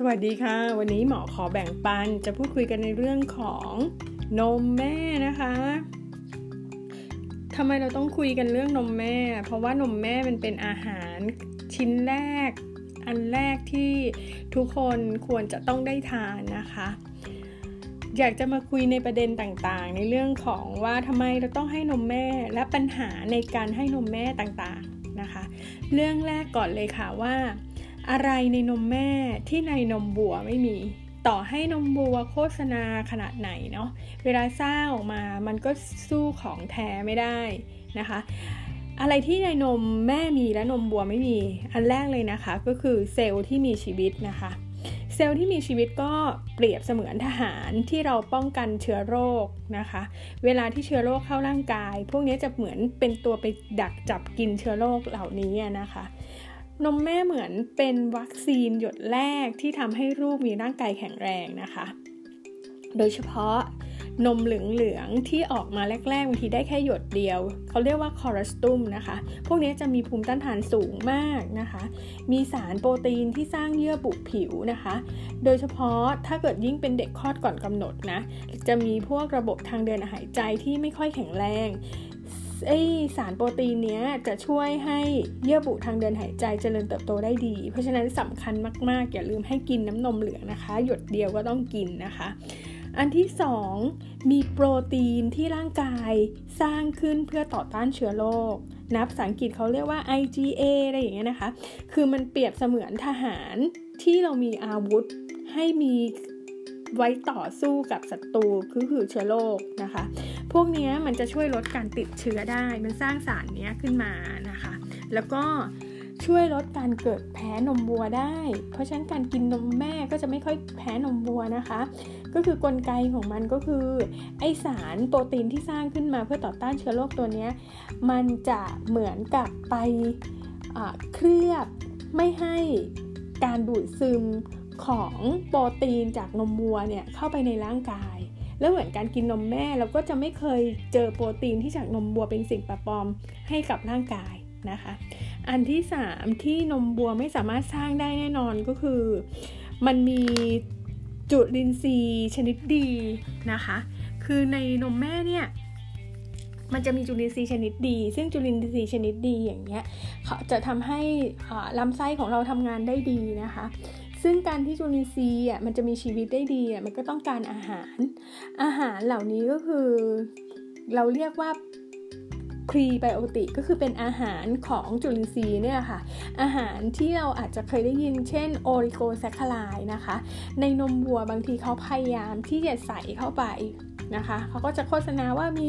สวัสดีค่ะ วันนี้หมอขอแบ่งปันจะพูดคุยกันในเรื่องของนมแม่นะคะทำไมเราต้องคุยกันเรื่องนมแม่ เพราะว่านมแม่มันเป็นอาหารชิ้นแรก อันแรกที่ทุกคนควรจะต้องได้ทานนะคะ อยากจะมาคุยในประเด็นต่างๆ ในเรื่องของว่าทำไมเราต้องให้นมแม่และปัญหาในการให้นมแม่ต่างๆนะคะ เรื่องแรกก่อนเลยค่ะว่า อะไรในนมแม่ที่ในนมบัวไม่มี ต่อให้นมบัวโฆษณาขนาดไหนเนาะเวลาสร้างออกมามันก็สู้ของแท้ไม่ได้นะคะ อะไรที่ในนมแม่มีและนมบัวไม่มี อันแรกเลยนะคะ ก็คือเซลล์ที่มีชีวิตนะคะเซลล์ที่มีชีวิตก็เปรียบเสมือนทหารที่เราป้องกันเชื้อโรคนะคะ เวลาที่เชื้อโรคเข้าร่างกาย พวกนี้จะเหมือนเป็นตัวไปดักจับกินเชื้อโรคเหล่านี้นะคะ นมแม่เหมือนเป็นวัคซีนหยดแรกที่ทำให้ลูกมีร่างกายแข็งแรงนะคะ โดยเฉพาะนมเหลืองๆที่ออกมาแรกๆบางทีได้แค่หยดเดียว เขาเรียกว่าคอรัสตุมนะคะ พวกนี้จะมีภูมิต้านทานสูงมากนะคะ มีสารโปรตีนที่สร้างเยื่อบุผิวนะคะ โดยเฉพาะถ้าเกิดยิ่งเป็นเด็กคลอดก่อนกำหนดนะ จะมีพวกระบบทางเดินหายใจที่ไม่ค่อยแข็งแรง ไอสารโปรตีนเนี้ยจะช่วยให้เยื่อบุทางเดินหายใจเจริญเติบโตได้ดี เพราะฉะนั้นสำคัญมากๆ อย่าลืมให้กินน้ำนมเหลืองนะคะ หยดเดียวก็ต้องกินนะคะ อันที่ 2 มีโปรตีนที่ร่างกายสร้างขึ้นเพื่อต่อต้านเชื้อโรคนับภาษาอังกฤษเขาเรียกว่า IgA อะไรอย่างเงี้ยนะคะ คือมันเปรียบเสมือนทหารที่เรามีอาวุธให้มีไว้ต่อสู้กับศัตรูคือคือเชื้อโรคนะคะ พวกนี้มันจะช่วยลดการติดเชื้อได้ มันสร้างสารนี้ขึ้นมานะคะ แล้วก็ช่วยลดการเกิดแพ้นมวัวได้ เพราะฉะนั้นการกินนมแม่ก็จะไม่ค่อยแพ้นมวัวนะคะ ก็คือกลไกของมันก็คือ ไอสารโปรตีนที่สร้างขึ้นมาเพื่อต่อต้านเชื้อโรคตัวนี้มันจะเหมือนกับไปเคลือบไม่ให้การดูดซึมของโปรตีนจากนมวัวเนี่ยเข้าไปในร่างกาย แล้วเหมือนการกินนมแม่เราก็จะไม่เคยเจอโปรตีนที่จากนมวัวเป็นสิ่งแปลกปลอมให้กับร่างกายนะคะ อันที่ 3 ที่นมวัวไม่สามารถสร้างได้แน่นอนก็คือ มันมีจุลินทรีย์ชนิดดีนะคะ คือในนมแม่เนี่ยมันจะมีจุลินทรีย์ชนิดดี ซึ่งจุลินทรีย์ชนิดดีอย่างเงี้ยเขาจะทำให้ลำไส้ของเราทำงานได้ดีนะคะ ซึ่งการที่จุลินทรีย์อะมันจะมีชีวิตได้ดีอะมันก็ต้องการอาหาร อาหารเหล่านี้ก็คือเราเรียกว่าพรีไบโอติกก็คือเป็นอาหารของจุลินทรีย์เนี่ยค่ะ อาหารที่เราอาจจะเคยได้ยินเช่นโอริโกแซคคาไลนะคะ ในนมวัวบางทีเขาพยายามที่จะใส่เข้าไปนะคะเขาก็จะโฆษณาว่ามี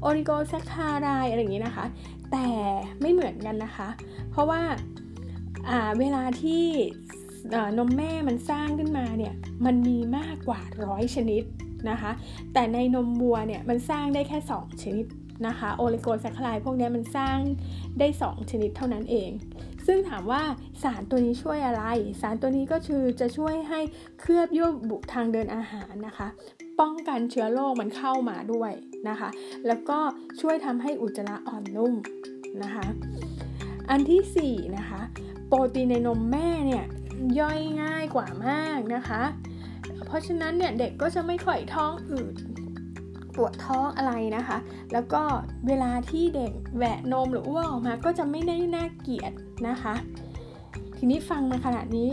โอริโกแซคคาไลอะไรอย่างนี้นะคะ แต่ไม่เหมือนกันนะคะ เพราะว่าเวลาที่ นมแม่มันสร้างขึ้นมาเนี่ยมันมีมากกว่าร้อยชนิดนะคะ แต่ในนมวัวเนี่ยมันสร้างได้แค่ 2 ชนิดนะคะโอเลโกแซคคลายพวกนี้มันสร้างได้ 2 ชนิดเท่านั้นเอง ซึ่งถามว่าสารตัวนี้ช่วยอะไร สารตัวนี้ก็คือจะช่วยให้เคลือบยื่อบุทางเดินอาหารนะคะ ป้องกันเชื้อโรคมันเข้ามาด้วยนะคะ แล้วก็ช่วยทำให้อุจจาระอ่อนนุ่มนะคะ อันที่4นะคะโปรตีนในนมแม่เนี่ย ย่อยง่ายกว่ามากนะคะ เพราะฉะนั้นเนี่ยเด็กก็จะไม่ค่อยท้องอืดปวดท้องอะไรนะคะ แล้วก็เวลาที่เด็กแหวะนมหรืออ้วกออกมาก็จะไม่ได้น่าเกลียดนะคะ ทีนี้ฟังมาขนาดนี้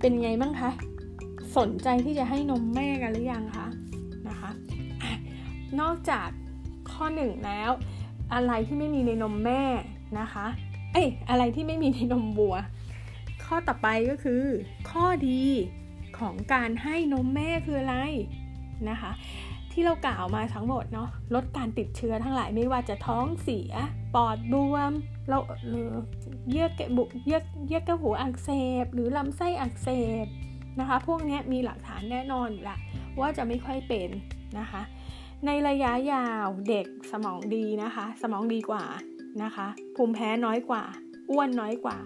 เป็นไงบ้างคะ สนใจที่จะให้นมแม่กันหรือยังคะนะคะนอกจากข้อหนึ่งแล้ว อะไรที่ไม่มีในนมแม่นะคะ เอ้ยอะไรที่ไม่มีในนมบัว ข้อต่อไปก็คือ ข้อดีของการให้นมแม่คืออะไรนะคะ ที่เรากล่าวมาทั้งหมดเนาะลดการติดเชื้อทั้งหลายไม่ว่าจะท้องเสีย ปอดบวมเราหรือเยื่อแกบุเยื่อเยื่อกระหูอักเสบ หรือลำไส้อักเสบนะคะ พวกนี้มีหลักฐานแน่นอนอยู่ละว่าจะไม่ค่อยเป็นนะคะ ในระยะยาวเด็กสมองดีนะคะ สมองดีกว่านะคะ ภูมิแพ้น้อยกว่า อ้วนน้อยกว่า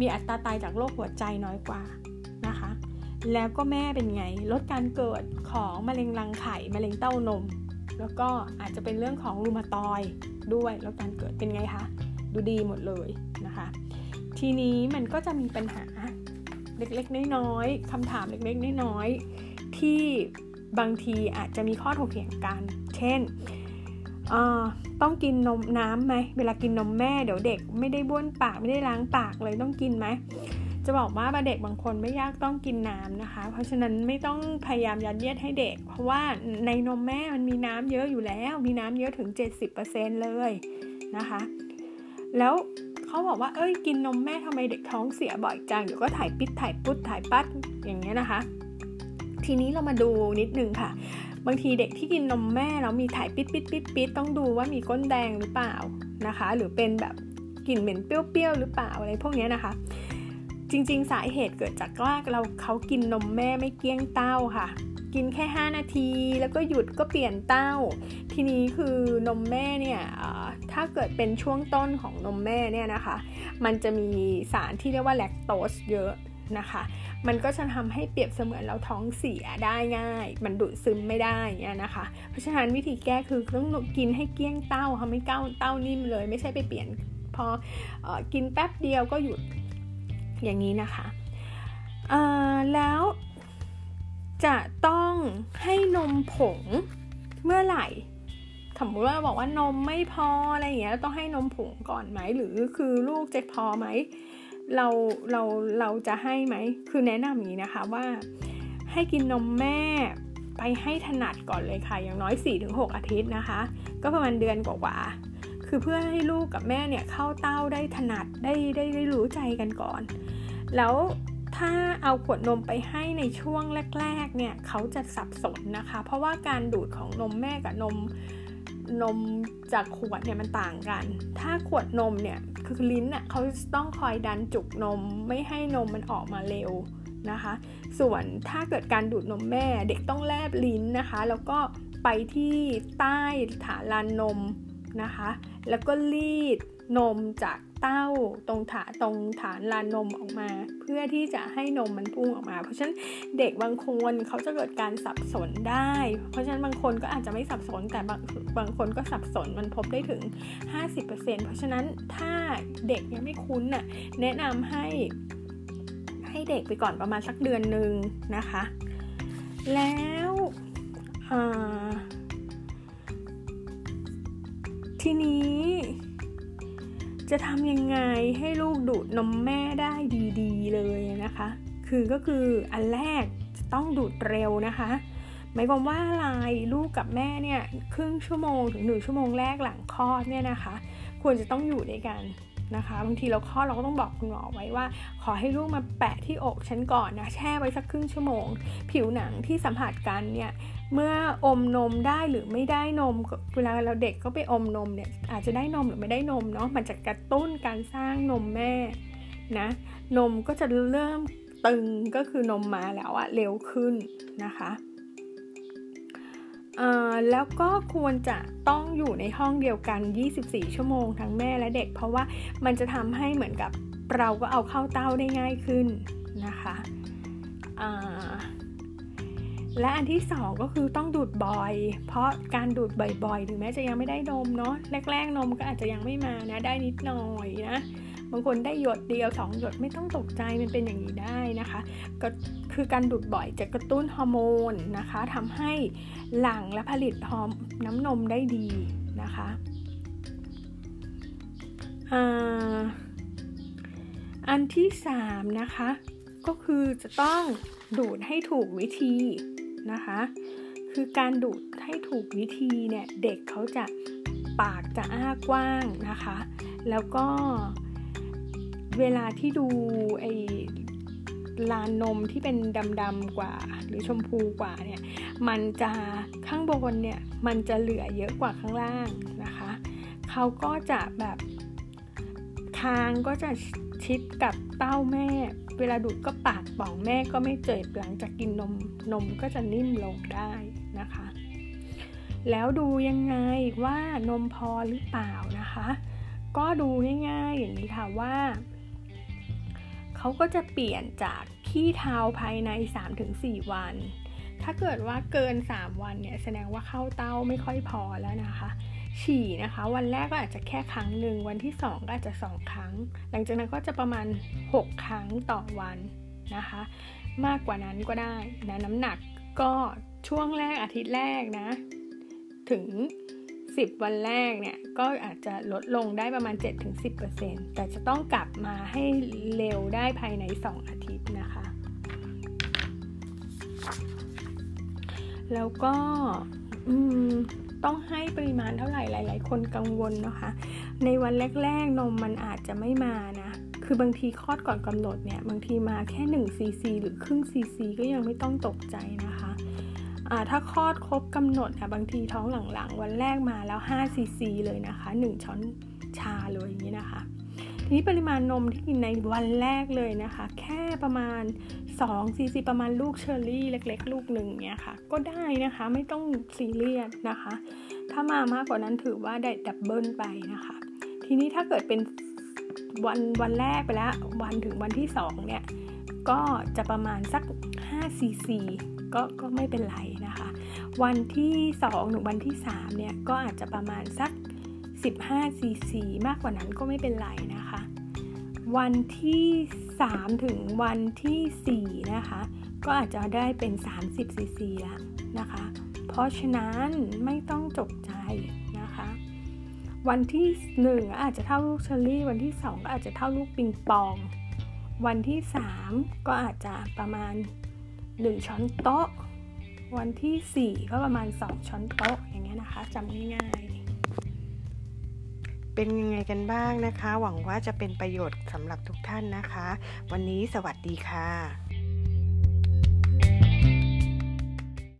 มีอัตราตายจากโรคหัวใจน้อยกว่านะคะ แล้วก็แม่เป็นไง ลดการเกิดของมะเร็งรังไข่มะเร็งเต้านม แล้วก็อาจจะเป็นเรื่องของรูมาตอยด้วยลดการเกิดเป็นไงคะดูดีหมดเลยนะคะ ทีนี้มันก็จะมีปัญหาเล็กๆ น้อยๆคำถามเล็กๆ น้อยๆที่บางทีอาจจะมีข้อถกเถียงกัน เช่น ต้องกินนมน้ำไหมเวลากินนมแม่เดี๋ยวเด็กไม่ได้บ้วนปากไม่ได้ล้างปากเลยต้องกินไหมจะบอกว่าเด็กบางคนไม่ยากต้องกินน้ำนะคะ เพราะฉะนั้นไม่ต้องพยายามยัดเยียดให้เด็ก เพราะว่าในนมแม่มันมีน้ำเยอะอยู่แล้ว มีน้ำเยอะถึง 70%เลยนะคะ แล้วเขาบอกว่าเอ้ยกินนมแม่ทำไมเด็กท้องเสียบ่อยจังเดี๋ยวก็ถ่ายปิดถ่ายปุ๊ดถ่ายปัดอย่างเงี้ยนะคะ ทีนี้เรามาดูนิดนึงค่ะ บางทีเด็กที่กินนมแม่แล้วมีถ่ายปิดปิดปิดปิดต้องดูว่ามีก้นแดงหรือเปล่านะคะ หรือเป็นแบบกลิ่นเหม็นเปรี้ยวๆหรือเปล่าอะไรพวกนี้นะคะ จริงๆ สาเหตุเกิดจากว่าเราเขากินนมแม่ไม่เกี้ยงเต้าค่ะ กินแค่ 5 นาทีแล้วก็หยุดก็เปลี่ยนเต้า ทีนี้คือนมแม่เนี่ยถ้าเกิดเป็นช่วงต้นของนมแม่เนี่ยนะคะ มันจะมีสารที่เรียกว่าแลคโตสเยอะนะคะ มันก็จะทำให้เปรียบเสมือนเราท้องเสียได้ง่าย มันดูดซึมไม่ได้เนี่ยนะคะ เพราะฉะนั้นวิธีแก้คือต้องกินให้เกี้ยงเต้าค่ะไม่เก้าเต้านิ่มเลย ไม่ใช่ไปเปลี่ยนพออกินแป๊บเดียวก็หยุดอย่างนี้นะคะแล้วจะต้องให้นมผงเมื่อไหร่สมมติว่าบอกว่านมไม่พออะไรอย่างเงี้ยต้องให้นมผงก่อนไหมหรือคือลูกจะพอไหม เราเราเราจะให้ไหม คือแนะนำอย่างนี้นะคะว่าให้กินนมแม่ไปให้ถนัดก่อนเลยค่ะ อย่างน้อย 4-6 อาทิตย์นะคะ ก็ประมาณเดือนกว่าคือเพื่อให้ลูกกับแม่เนี่ยเข้าเต้าได้ถนัดได้ได้ได้รู้ใจกันก่อน แล้วถ้าเอาขวดนมไปให้ในช่วงแรกๆเนี่ยเขาจะสับสนนะคะ เพราะว่าการดูดของนมแม่กับนมนมจากขวดเนี่ยมันต่างกัน ถ้าขวดนมเนี่ย คือลิ้นอะเขาต้องคอยดันจุกนมไม่ให้นมมันออกมาเร็วนะคะ ส่วนถ้าเกิดการดูดนมแม่เด็กต้องแลบลิ้นนะคะ แล้วก็ไปที่ใต้ฐานลานนมนะคะ แล้วก็รีดนมจากเต้าตรงฐานตรงฐานลานนมออกมา เพื่อที่จะให้นมมันพุ่งออกมา เพราะฉะนั้นเด็กบางคนเขาจะเกิดการสับสนได้ เพราะฉะนั้นบางคนก็อาจจะไม่สับสนแต่บางบางคนก็สับสนมันพบได้ถึง 50%เพราะฉะนั้นถ้าเด็กยังไม่คุ้นน่ะแนะนำให้ให้เด็กไปก่อนประมาณสักเดือนหนึ่งนะคะ แล้ว ทีนี้ จะทำยังไงให้ลูกดูดนมแม่ได้ดีๆ เลยนะคะ คือก็คืออันแรกจะต้องดูดเร็วนะคะหมายความว่าอะไรลูกกับแม่เนี่ยครึ่งชั่วโมงถึงหนึ่งชั่วโมงแรกหลังคลอดเนี่ยนะคะ ควรจะต้องอยู่ด้วยกัน นะคะ บางทีเราคลอดเราก็ต้องบอกคุณหมอไว้ว่า ขอให้ลูกมาแปะที่อกฉันก่อนนะแช่ไว้สักครึ่งชั่วโมง ผิวหนังที่สัมผัสกันเนี่ยเมื่ออมนมได้หรือไม่ได้นมเวลาเราเด็กก็ไปอมนมเนี่ยอาจจะได้นมหรือไม่ได้นมเนาะมันจะกระตุ้นการสร้างนมแม่นะนมก็จะเริ่มตึงก็คือนมมาแล้วอะเร็วขึ้นนะคะ แล้วก็ควรจะต้องอยู่ในห้องเดียวกัน 24 ชั่วโมงทั้งแม่และเด็ก เพราะว่ามันจะทำให้เหมือนกับเราก็เอาเข้าเต้าได้ง่ายขึ้นนะคะและอันที่สองก็คือต้องดูดบ่อย เพราะการดูดบ่อยๆ ถึงแม้จะยังไม่ได้นมเนาะแรกๆนมก็อาจจะยังไม่มานะได้นิดหน่อยนะ บางคนได้หยดเดียวสองหยดไม่ต้องตกใจมันเป็นอย่างนี้ได้นะคะ ก็คือการดูดบ่อยจะกระตุ้นฮอร์โมนนะคะทำให้หลั่งและผลิตฮอร์น้ำนมได้ดีนะคะอันที่ 3 นะคะ ก็คือจะต้องดูดให้ถูกวิธีนะคะ คือการดูดให้ถูกวิธีเนี่ย เด็กเขาจะปากจะอ้ากว้างนะคะ แล้วก็ เวลาที่ดูไอลานนมที่เป็นดำๆกว่า หรือชมพูกว่าเนี่ยมันจะข้างบนเนี่ยมันจะเหลือเยอะกว่าข้างล่างนะคะเขาก็จะแบบคางก็จะชิดกับเต้าแม่ เวลาดูดก็ปากป่องแม่ก็ไม่เจ็บหลังจากกินนมนมก็จะนิ่มลงได้นะคะ แล้วดูยังไงว่านมพอหรือเปล่านะคะ ก็ดูง่ายๆอย่างนี้ค่ะว่า เขาก็จะเปลี่ยนจากขี้เท้าภายใน 3-4 วัน ถ้าเกิดว่าเกิน 3 วันเนี่ยแสดงว่าเข้าเต้าไม่ค่อยพอแล้วนะคะ ฉี่นะคะ วันแรกก็อาจจะแค่ครั้งหนึ่งวันที่ 2 ก็อาจจะ 2 ครั้ง หลังจากนั้นก็จะประมาณ 6 ครั้งต่อวันนะคะ มากกว่านั้นก็ได้นะน้ำหนักก็ช่วงแรกอาทิตย์แรกนะ ถึง 10 วันแรกเนี่ย ก็อาจจะลดลงได้ประมาณ 7-10%แต่จะต้องกลับมาให้เร็วได้ภายใน 2 อาทิตย์นะคะ แล้วก็ต้องให้ปริมาณเท่าไหร่หลาย ๆ คนกังวลนะคะ ในวันแรก ๆ นมมันอาจจะไม่มานะ คือบางทีคลอดก่อนกำหนดเนี่ย บางทีมาแค่1ซีซีหรือครึ่งซีซีก็ยังไม่ต้องตกใจนะคะ ถ้าคลอดครบกำหนดค่ะบางทีท้องหลังๆ วันแรกมาแล้ว5ซีซีเลยนะคะ 1 ช้อนชาเลยอย่างนี้นะคะ ทีนี้ปริมาณนมที่กินในวันแรกเลยนะคะ แค่ประมาณ2ซีซีประมาณลูกเชอร์รี่เล็ก ๆ ลูกหนึ่งเนี่ยค่ะ ก็ได้นะคะไม่ต้องซีเรียสนะคะ ถ้ามามากกว่านั้นถือว่าได้ double ไปนะคะ ทีนี้ถ้าเกิดเป็นวันวันแรกไปแล้ววันถึงวันที่2เนี่ยก็จะประมาณสัก5ซีซี ก็ก็ไม่เป็นไรนะคะ วันที่2ถึงวันที่3เนี่ยก็อาจจะประมาณสัก 15 ซีซีมากกว่านั้นก็ไม่เป็นไรนะคะ วันที่ 3 ถึงวันที่4นะคะก็อาจจะได้เป็น 30 ซีซีแล้วนะคะ เพราะฉะนั้นไม่ต้องจกใจนะคะ วันที่ 1 อาจจะเท่าลูกเชอรี่ วันที่ 2 ก็อาจจะเท่าลูกปิงปอง วันที่ 3 ก็อาจจะประมาณ 1 ช้อนโต๊ะ วันที่ 4 ก็ประมาณ 2 ช้อนโต๊ะอย่างเงี้ยนะคะจำง่ายๆ เป็นยังไงกันบ้างนะคะ หวังว่าจะเป็นประโยชน์สำหรับทุกท่านนะคะ วันนี้สวัสดีค่ะ